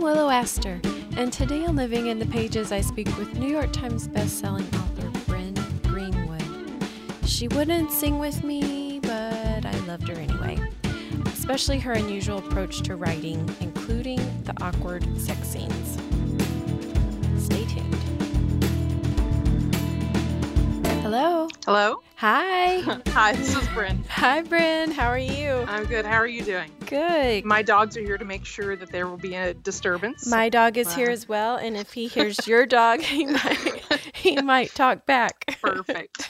I'm Willow Astor, and today on Living in the Pages, I speak with New York Times bestselling author Bryn Greenwood. She wouldn't sing with me, but I loved her anyway, especially her unusual approach to writing, including the awkward sex scenes. Stay tuned. Hello. Hello. Hi. Hi, this is Bryn. Hi, Bryn. How are you? I'm good. How are you doing? Good. My dogs are here to make sure that there will be a disturbance. My dog is here as well, and if he hears your dog, he might he might talk back. Perfect.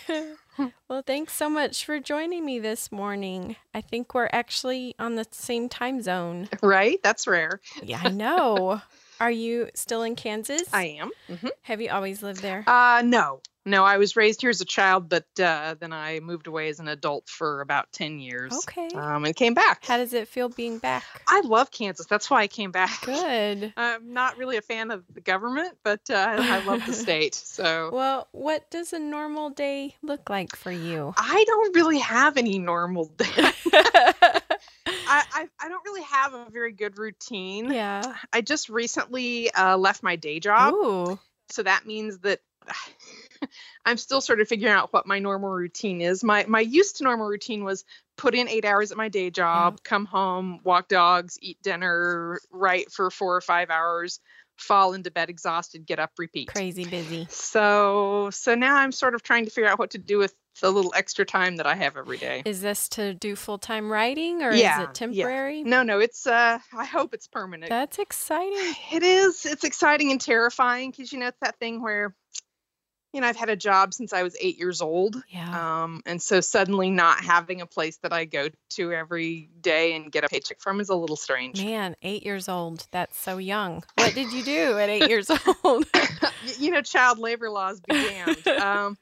well, thanks so much for joining me this morning. I think we're actually on the same time zone. right? That's rare. Yeah, I know. Are you still in Kansas? I am. hmm Have you always lived there? Uh, no. No, I was raised here as a child, but uh, then I moved away as an adult for about 10 years. Okay. Um, and came back. How does it feel being back? I love Kansas. That's why I came back. Good. I'm not really a fan of the government, but uh, I love the state. So Well, what does a normal day look like for you? I don't really have any normal day. I, I, I don't really have a very good routine. yeah. I just recently uh, left my day job. Ooh. so that means that I'm still sort of figuring out what my normal routine is. My my used to normal routine was put in eight hours at my day job, come home, walk dogs, eat dinner, write for four or five hours, fall into bed exhausted, get up, repeat. Crazy busy. So so now I'm sort of trying to figure out what to do with the little extra time that I have every day. Is this to do full time writing or Yeah, is it temporary? Yeah. No, no, it's uh I hope it's permanent. That's exciting. It is. It's exciting and terrifying because you know it's that thing where, you know, I've had a job since I was eight years old, Yeah. um, and so suddenly not having a place that I go to every day and get a paycheck from is a little strange. Man, eight years old. That's so young. What did you do at eight years old? You know, child labor laws be damned. um,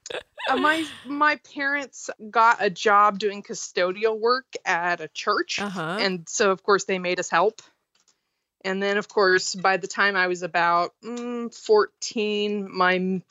uh, my my parents got a job doing custodial work at a church, Uh huh. and so of course they made us help. And then, of course, by the time I was about mm, 14, my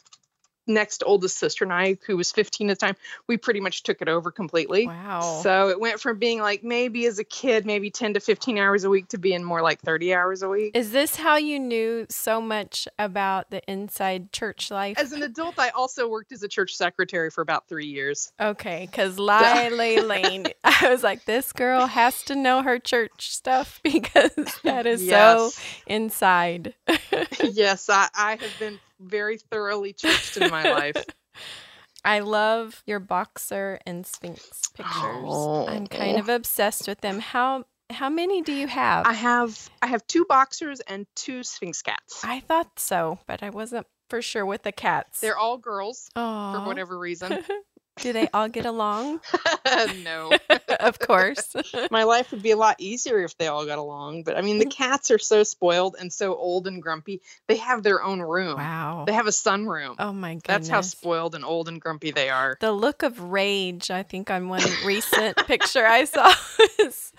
next oldest sister and I, who was 15 at the time, we pretty much took it over completely. Wow. So it went from being like maybe as a kid, maybe 10 to 15 hours a week to being more like 30 hours a week. Is this how you knew so much about the inside church life? As an adult, I also worked as a church secretary for about three years. Okay, because Lily Lane, I was like, this girl has to know her church stuff because that is so inside. yes, I, I have been very thoroughly churched in my life. I love your boxer and sphynx pictures. Oh. I'm kind Oh. of obsessed with them. How how many do you have? I have I have two boxers and two Sphynx cats. I thought so, but I wasn't for sure with the cats. They're all girls oh, for whatever reason. do they all get along? no. of course. My life would be a lot easier if they all got along, but I mean the mm. cats are so spoiled and so old and grumpy. They have their own room. wow. They have a sunroom. Oh my goodness. That's how spoiled and old and grumpy they are. the look of rage, I think on one recent picture I saw is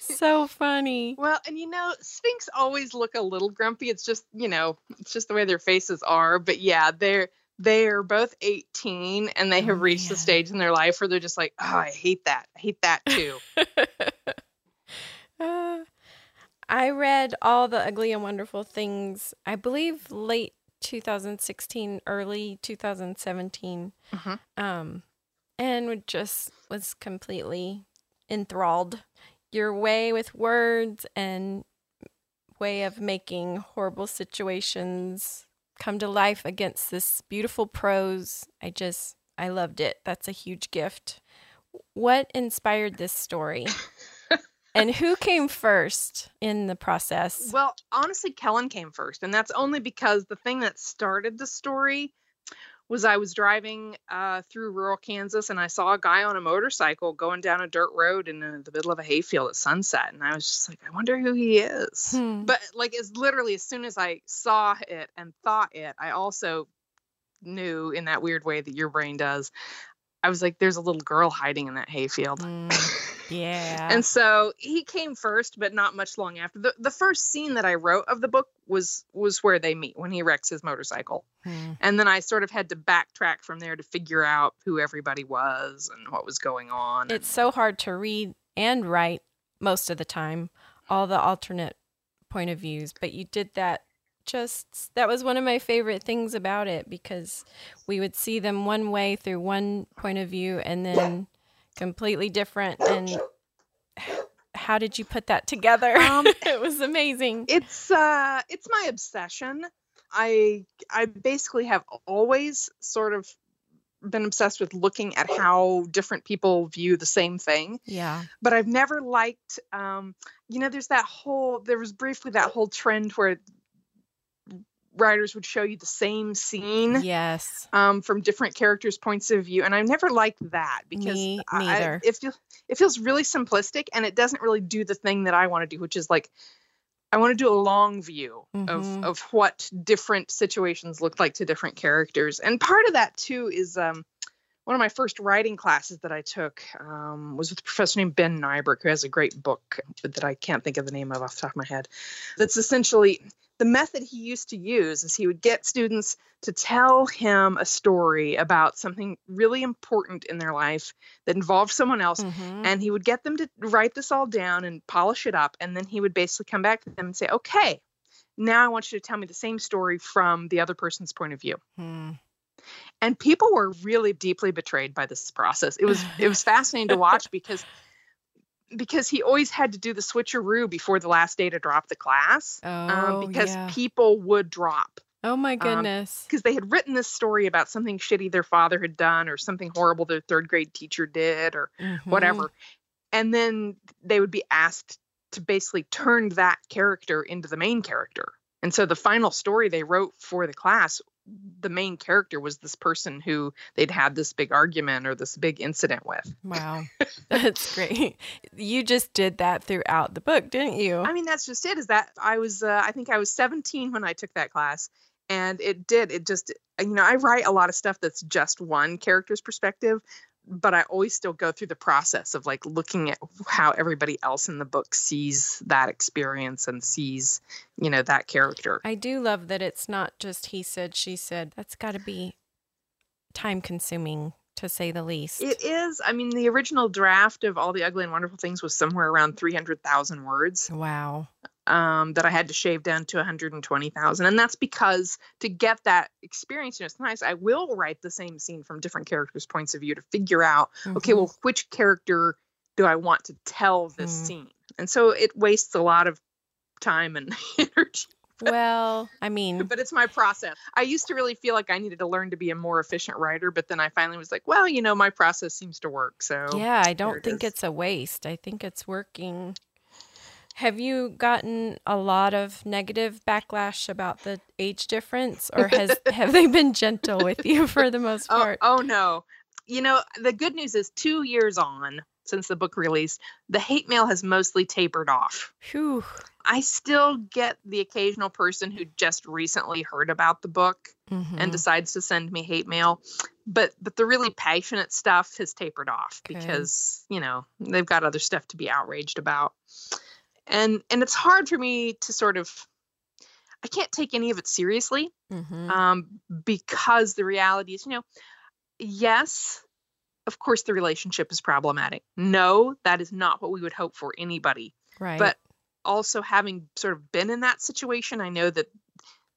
so funny. Well, and you know, Sphynx always look a little grumpy. It's just, you know, it's just the way their faces are. But yeah, they're they are both 18 and they have Oh, reached the stage in their life where they're just like, oh, I hate that. I hate that too. Uh, I read all the ugly and wonderful things, I believe late 2016, early 2017. Mhm. Um, and just was completely enthralled. Your way with words and way of making horrible situations come to life against this beautiful prose. I just I loved it. That's a huge gift. What inspired this story? and who came first in the process? well, honestly, Kellen came first. And that's only because the thing that started the story was I was driving uh, through rural Kansas and I saw a guy on a motorcycle going down a dirt road in the, the middle of a hayfield at sunset. And I was just like, I wonder who he is. Hmm. but like as literally as soon as I saw it and thought it, I also knew in that weird way that your brain does. I was like, there's a little girl hiding in that hayfield. Mm, yeah. And so he came first, but not much long after. The the first scene that I wrote of the book was was where they meet when he wrecks his motorcycle. Hmm. And then I sort of had to backtrack from there to figure out who everybody was and what was going on. It's so hard to read and write most of the time. All the alternate point of views, but you did that just that was one of my favorite things about it because we would see them one way through one point of view and then completely different and how did you put that together? Um, it was amazing. It's uh it's my obsession. I I basically have always sort of been obsessed with looking at how different people view the same thing. Yeah. But I've never liked um you know there's that whole there was briefly that whole trend where writers would show you the same scene Yes. um, from different characters' points of view, and I've never liked that because Me I- it feels it feels really simplistic, and it doesn't really do the thing that I want to do, which is like I want to do a long view Mhm. of of what different situations look like to different characters, and part of that too is um, one of my first writing classes that I took um, was with a professor named Ben Nyberg, who has a great book that I can't think of the name of off the top of my head. That's essentially the method he used to use is he would get students to tell him a story about something really important in their life that involved someone else Mhm. and he would get them to write this all down and polish it up and then he would basically come back to them and say okay now i want you to tell me the same story from the other person's point of view Hmm. and people were really deeply betrayed by this process it was it was fascinating to watch because because he always had to do the switcheroo before the last day to drop the class Oh, um, because yeah. people would drop oh my goodness. because they had written this story about something shitty their father had done or something horrible their third grade teacher did or Mhm. whatever. And then they would be asked to basically turn that character into the main character. And so the final story they wrote for the class, the main character was this person who they'd had this big argument or this big incident with. Wow. That's great. You just did that throughout the book, didn't you? I mean, that's just it. Is that I was, uh, I think I was 17 when I took that class, and it did. It just, you know, I write a lot of stuff that's just one character's perspective, but I always still go through the process of like looking at how everybody else in the book sees that experience and sees, you know, that character. I do love that it's not just he said, she said. That's got to be time consuming to say the least. It is. I mean, the original draft of All the Ugly and Wonderful Things was somewhere around 300,000 words. wow. Um, that I had to shave down to 120,000. And that's because to get that experience, you know, it's nice. I will write the same scene from different characters' points of view to figure out, okay, Mhm. well, which character do I want to tell this Mm. scene? And so it wastes a lot of time and energy, well, I mean, but it's my process. I used to really feel like I needed to learn to be a more efficient writer, but then I finally was like, well, you know, my process seems to work. So yeah, I don't it think is. it's a waste. I think it's working. Have you gotten a lot of negative backlash about the age difference, or has have they been gentle with you for the most Oh, part? oh no. You know, the good news is two years on since the book released, the hate mail has mostly tapered off. Phew. I still get the occasional person who just recently heard about the book Mhm. and decides to send me hate mail. But but the really passionate stuff has tapered off Okay. because, you know, they've got other stuff to be outraged about. And and it's hard for me to sort of I can't take any of it seriously Mhm. um, because the reality is, you know, yes, of course, the relationship is problematic. No, that is not what we would hope for anybody. right. But also, having sort of been in that situation, I know that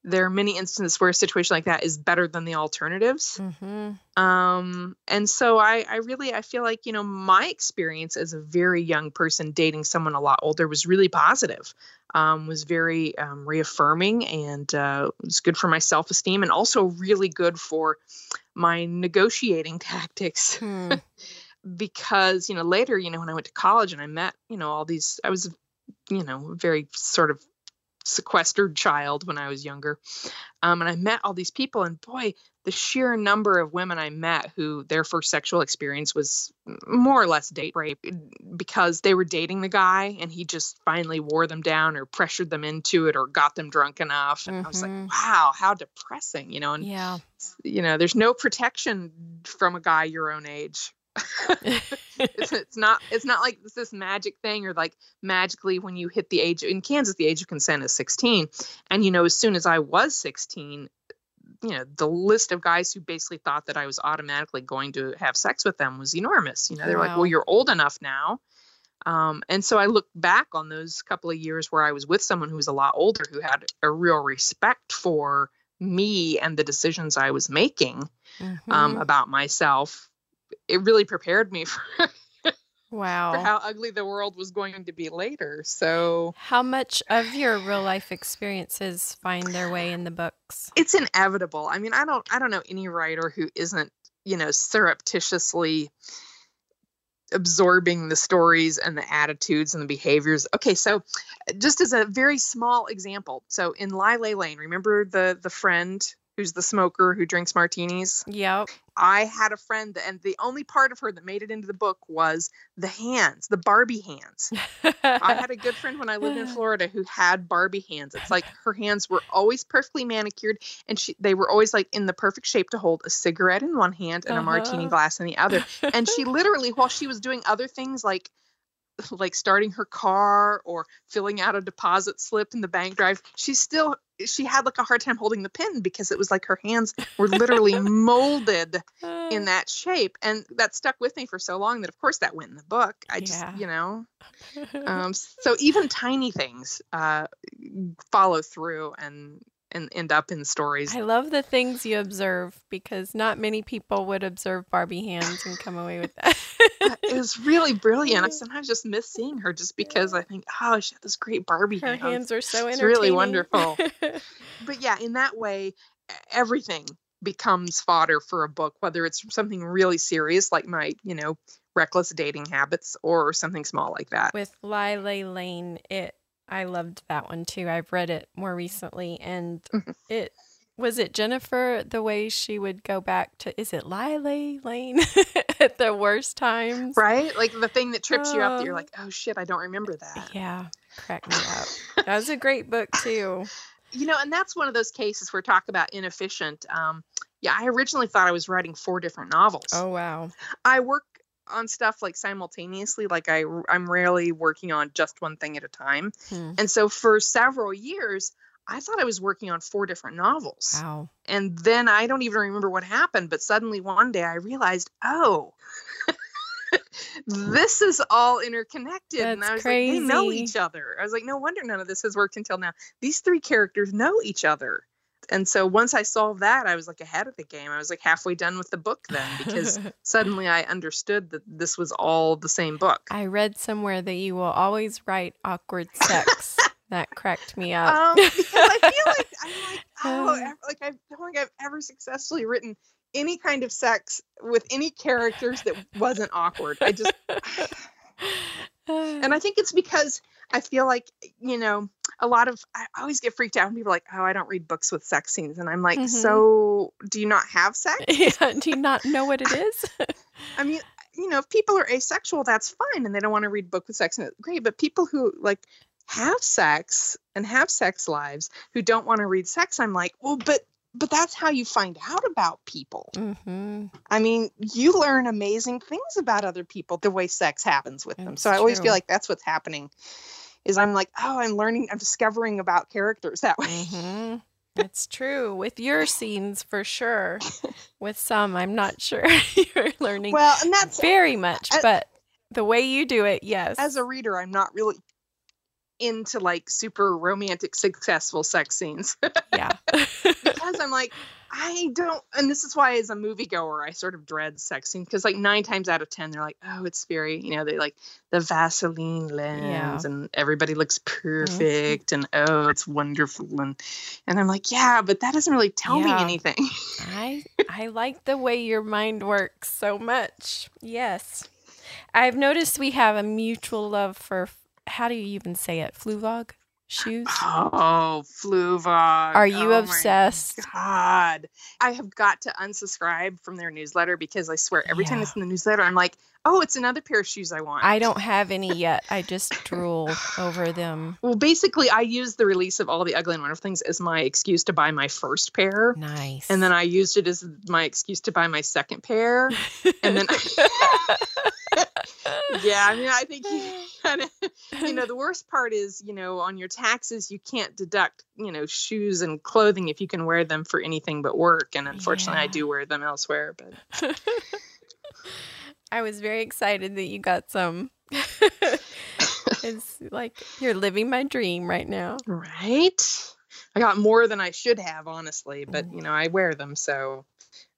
there are many instances where a situation like that is better than the alternatives. hmm Um, and so I, I really, I feel like, you know, my experience as a very young person dating someone a lot older was really positive, um, was very um, reaffirming and uh, was good for my self esteem and also really good for my negotiating tactics Hmm. because, you know, later, you know, when I went to college and I met, you know, all these, I was, you know, very sort of sequestered child when I was younger. Um, and I met all these people, and boy, the sheer number of women I met who their first sexual experience was more or less date rape because they were dating the guy and he just finally wore them down or pressured them into it or got them drunk enough. And I was like, Mhm. wow, how depressing, you know, and, Yeah. you know, there's no protection from a guy your own age. it's, it's not it's not like it's this magic thing or like magically when you hit the age in Kansas the age of consent is 16 and you know as soon as I was 16 you know the list of guys who basically thought that I was automatically going to have sex with them was enormous you know they're like well you're old enough now Um, and so I look back on those couple of years where I was with someone who was a lot older, who had a real respect for me and the decisions I was making um, Mhm. about myself. It really prepared me for, wow. for how ugly the world was going to be later. So How much of your real life experiences find their way in the books? it's inevitable. I mean, I don't I don't know any writer who isn't, you know, surreptitiously absorbing the stories and the attitudes and the behaviors. Okay, so just as a very small example. So in Lie Lay Lain, remember the the friend who's the smoker who drinks martinis? Yep. I had a friend that, and the only part of her that made it into the book was the hands, the Barbie hands. I had a good friend when I lived in Florida who had Barbie hands. It's like her hands were always perfectly manicured and she they were always like in the perfect shape to hold a cigarette in one hand and a martini Uh-huh. glass in the other. And she literally while she was doing other things like like starting her car or filling out a deposit slip in the bank drive, she still she had like a hard time holding the pen because it was like her hands were literally molded in that shape and that stuck with me for so long that of course that went in the book. I just Yeah. you know? Um so even tiny things uh follow through and and end up in stories I love the things you observe because not many people would observe Barbie hands and come away with that. It was really brilliant i sometimes just miss seeing her just because i think oh she had this great barbie Her hands. hands are so interesting. It's really wonderful. but yeah in that way everything becomes fodder for a book whether it's something really serious like my you know reckless dating habits or something small like that with Lie Lay Lain, it I loved that one too. I've read it more recently and Mhm. it was it Jennifer the way she would go back to is it Lie Lay Lain at the worst times? right like the thing that trips you up that you're Oh. like oh shit i don't remember that Yeah, crack me up. That was a great book too. you know and that's one of those cases where talk about inefficient um yeah i originally thought i was writing four different novels Oh wow. i work on stuff like simultaneously like i i'm rarely working on just one thing at a time. Hmm. and so for several years i thought i was working on four different novels. Wow. and then i don't even remember what happened but suddenly one day i realized oh this is all interconnected. And i was like they know each other. I was like no wonder none of this has worked until now. These three characters know each other and so once i solved that i was like ahead of the game i was like halfway done with the book then because suddenly i understood that this was all the same book I read somewhere that you will always write awkward sex. that cracked me up. um, because I feel like I'm like, oh, Uh. like I don't think I've ever successfully written any kind of sex with any characters that wasn't awkward. I just, and I think it's because I feel like you know a lot of I always get freaked out when people are like, oh, I don't read books with sex scenes, and I'm like, Mhm. so do you not have sex? yeah, do you not know what it is? I mean, you know, if people are asexual, that's fine, and they don't want to read book with sex it, great. But people who like have sex and have sex lives who don't want to read sex, I'm like, well, but but that's how you find out about people. Mm-hmm. I mean, you learn amazing things about other people the way sex happens with them. So I always true. feel like that's what's happening. Is I'm like, oh, I'm learning, I'm discovering about characters that way. hmm It's true with your scenes for sure. With some, I'm not sure you're learning Well, and that's very much, as- but the way you do it, yes. as a reader, I'm not really into like super romantic, successful sex scenes. yeah. Because I'm like, I don't, and this is why as a moviegoer, I sort of dread sex scenes because like nine times out of ten, they're like, oh, it's very, you know, they like the Vaseline lens Yeah. And everybody looks perfect and oh, it's wonderful and and I'm like, yeah, but that doesn't really tell Yeah. me anything. I I like the way your mind works so much. Yes. I've noticed we have a mutual love for how do you even say it? Fluevog shoes? Oh, Fluevog. Are you Oh obsessed? God, I have got to unsubscribe from their newsletter because I swear every time Yeah. it's in the newsletter, I'm like, oh, it's another pair of shoes I want. I don't have any yet. I just drool over them. Well, basically, I used the release of all the ugly and wonderful things as my excuse to buy my first pair, Nice. and then I used it as my excuse to buy my second pair, and then yeah, I mean, I think you kind of, you know, the worst part is, you know, on your taxes, you can't deduct, you know, shoes and clothing if you can wear them for anything but work, and unfortunately, I do wear them elsewhere, but I was very excited that you got some it's like you're living my dream right now. Right? I got more than I should have, honestly, but you know, I wear them, so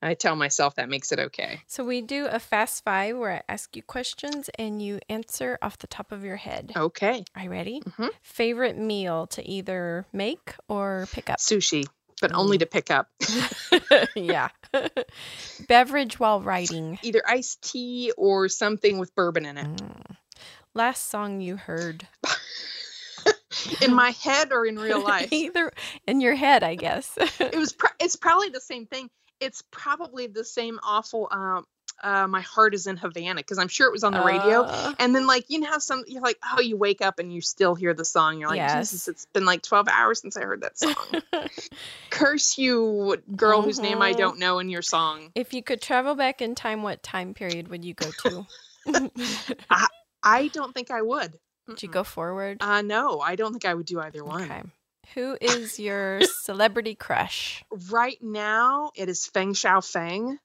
I tell myself that makes it okay. So we do a fast five where I ask you questions and you answer off the top of your head. Okay. Are you ready? Mm-hmm. Favorite meal to either make or pick up? Sushi, but only to pick up. yeah. Beverage while writing. Either iced tea or something with bourbon in it. Mm. Last song you heard. In my head or in real life. Either in your head, I guess. it was pr- it's probably the same thing it's probably the same awful um uh, my heart is in Havana because I'm sure it was on the radio. Uh, And then like you know how some you're like oh you wake up and you still hear the song. You're like Yes. Jesus, it's been like 12 hours since I heard that song. Curse you, girl whose name I Mhm. don't know in your song. if you could travel back in time, what time period would you go to? I don't think I would. Would you go forward? Uh, no, I don't think I would do either one. Okay. Who is your celebrity crush? Right now, it is Feng Shaofeng,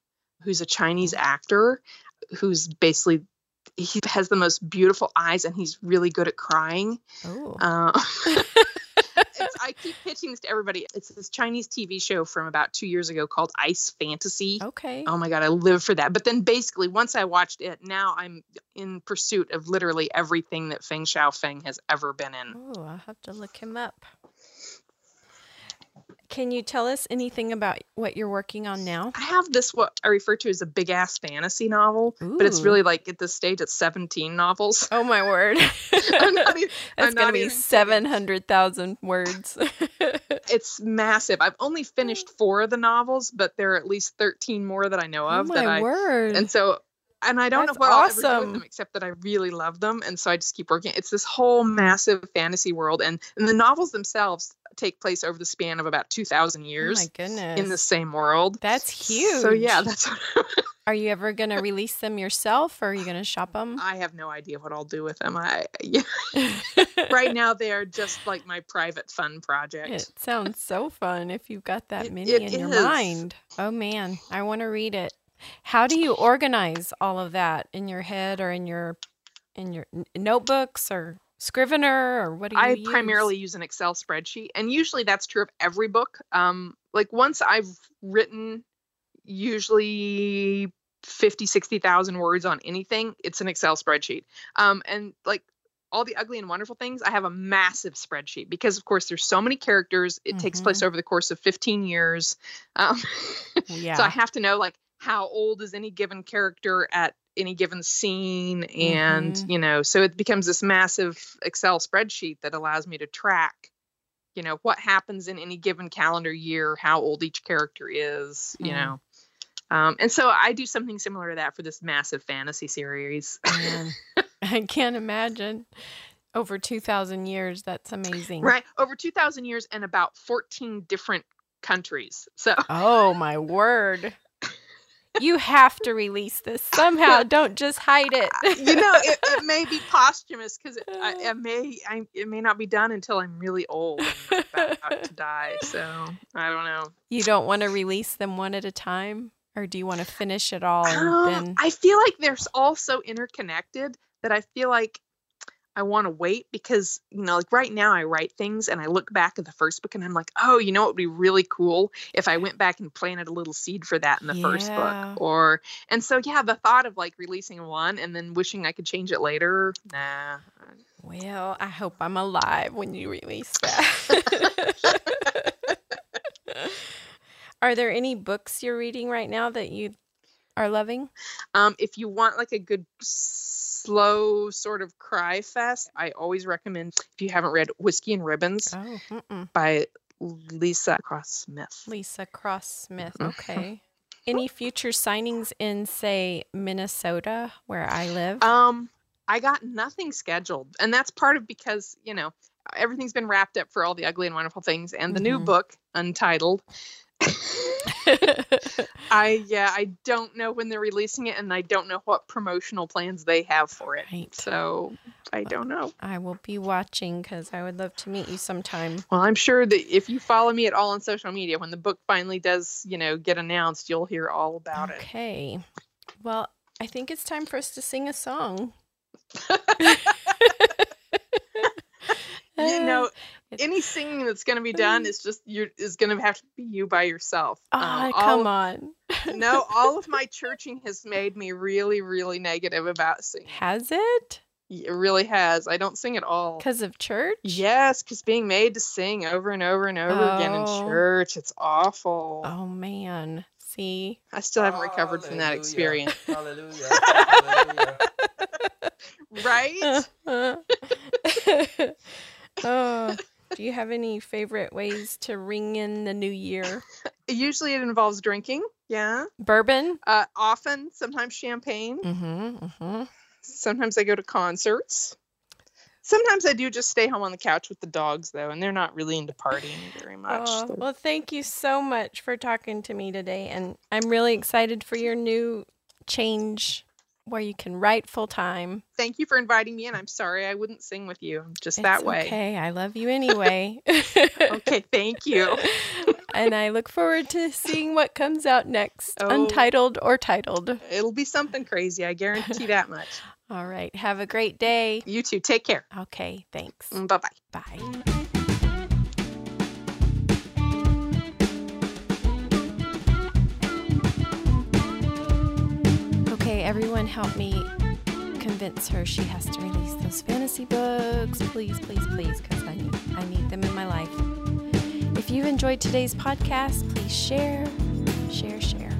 who's a Chinese actor, who's basically he has the most beautiful eyes and he's really good at crying. Oh. Uh, it's, I keep pitching this to everybody. It's this Chinese TV show from about two years ago called Ice Fantasy. okay. Oh my god, I live for that. But then basically, once I watched it, now I'm in pursuit of literally everything that Feng Shaofeng has ever been in. Oh, I'll have to look him up. Can you tell us anything about what you're working on now? I have this what I refer to as a big ass fantasy novel, but it's really like at this stage it's 17 novels. Oh my word. I'm not even- That's going to be 700,000 words. It's massive. I've only finished four of the novels, but there are at least 13 more that I know oh of that my I word. and so and I don't That's know what I'll ever do with them except that I really love them, and so I just keep working. It's this whole massive fantasy world, and, and the novels themselves take place over the span of about 2,000 oh years my goodness. in the same world. That's huge. So yeah, that's Are you ever going to release them yourself or are you going to shop them? I have no idea what I'll do with them. I yeah, right now they are just like my private fun project. It sounds so fun if you've got that many it in your mind. Oh man, I want to read it. How do you organize all of that in your head or in your in your notebooks or Scrivener or what do you I use? primarily use an Excel spreadsheet, and usually that's true of every book. Um, like once I've written, usually 50, 60,000 words on anything, it's an Excel spreadsheet. Um, and like all the ugly and wonderful things, I have a massive spreadsheet because, of course, there's so many characters. It takes place over the course of 15 years. Um, yeah. So I have to know like how old is any given character at any given scene and Mhm. you know so it becomes this massive excel spreadsheet that allows me to track you know what happens in any given calendar year how old each character is you Mm. know um, and so i do something similar to that for this massive fantasy series I can't imagine. Over 2,000 years, that's amazing. right over 2000 years and about 14 different countries so Oh my word. You have to release this somehow. Don't just hide it. you know it, it may be posthumous because it, I, it may I, it may not be done until i'm really old and about to die so i don't know you don't want to release them one at a time? Or do you want to finish it all Um, then i feel like they're all so interconnected that i feel like i want to wait because you know like right now i write things and i look back at the first book and i'm like oh you know it would be really cool if i went back and planted a little seed for that in the first book or and so yeah the thought of like releasing one and then wishing i could change it later nah Well, I hope I'm alive when you release that. are there any books you're reading right now that you are loving? Um, if you want like a good slow sort of cry fest, I always recommend if you haven't read Whiskey and Ribbons Oh, by Leesa Cross Smith. Leesa Cross Smith. Okay. Any future signings in, say, Minnesota, where I live? Um, I got nothing scheduled, and that's part of because you know everything's been wrapped up for all the ugly and wonderful things, and the new Mhm. book, Untitled. I yeah, I don't know when they're releasing it, and I don't know what promotional plans they have for it. Right. So I uh, don't know. I will be watching because I would love to meet you sometime. Well, I'm sure that if you follow me at all on social media, when the book finally does, you know, get announced, you'll hear all about it. Okay. Well, I think it's time for us to sing a song. you know, It- uh, any singing that's going to be done is just you is going to have to be you by yourself. Oh, Um, come all, on. no, all of my churching has made me really, really negative about singing. Has it? It really has. I don't sing at all. Because of church? Yes, because being made to sing over and over and over again in Oh. church, it's awful. Oh, man. See? I still haven't recovered from that experience. Hallelujah. Hallelujah. Right? oh, do you have any favorite ways to ring in the new year? Usually it involves drinking. Yeah. Bourbon? Uh, often, sometimes champagne. Mm-hmm. Mm-hmm. Sometimes I go to concerts. Sometimes I do just stay home on the couch with the dogs, though, and they're not really into partying very much. Oh, well, thank you so much for talking to me today. And I'm really excited for your new change where you can write full time. Thank you for inviting me, and I'm sorry I wouldn't sing with you. Just that It's way. Okay, I love you anyway. Okay, thank you. and I look forward to seeing what comes out next, Oh. untitled or titled. It'll be something crazy, I guarantee that much. All right, have a great day. You too. Take care. Okay, thanks. Mm, bye bye. Bye. Everyone help me convince her she has to release those fantasy books. Please, please, please, because I need, I need them in my life. If you've enjoyed today's podcast, please share, share, share.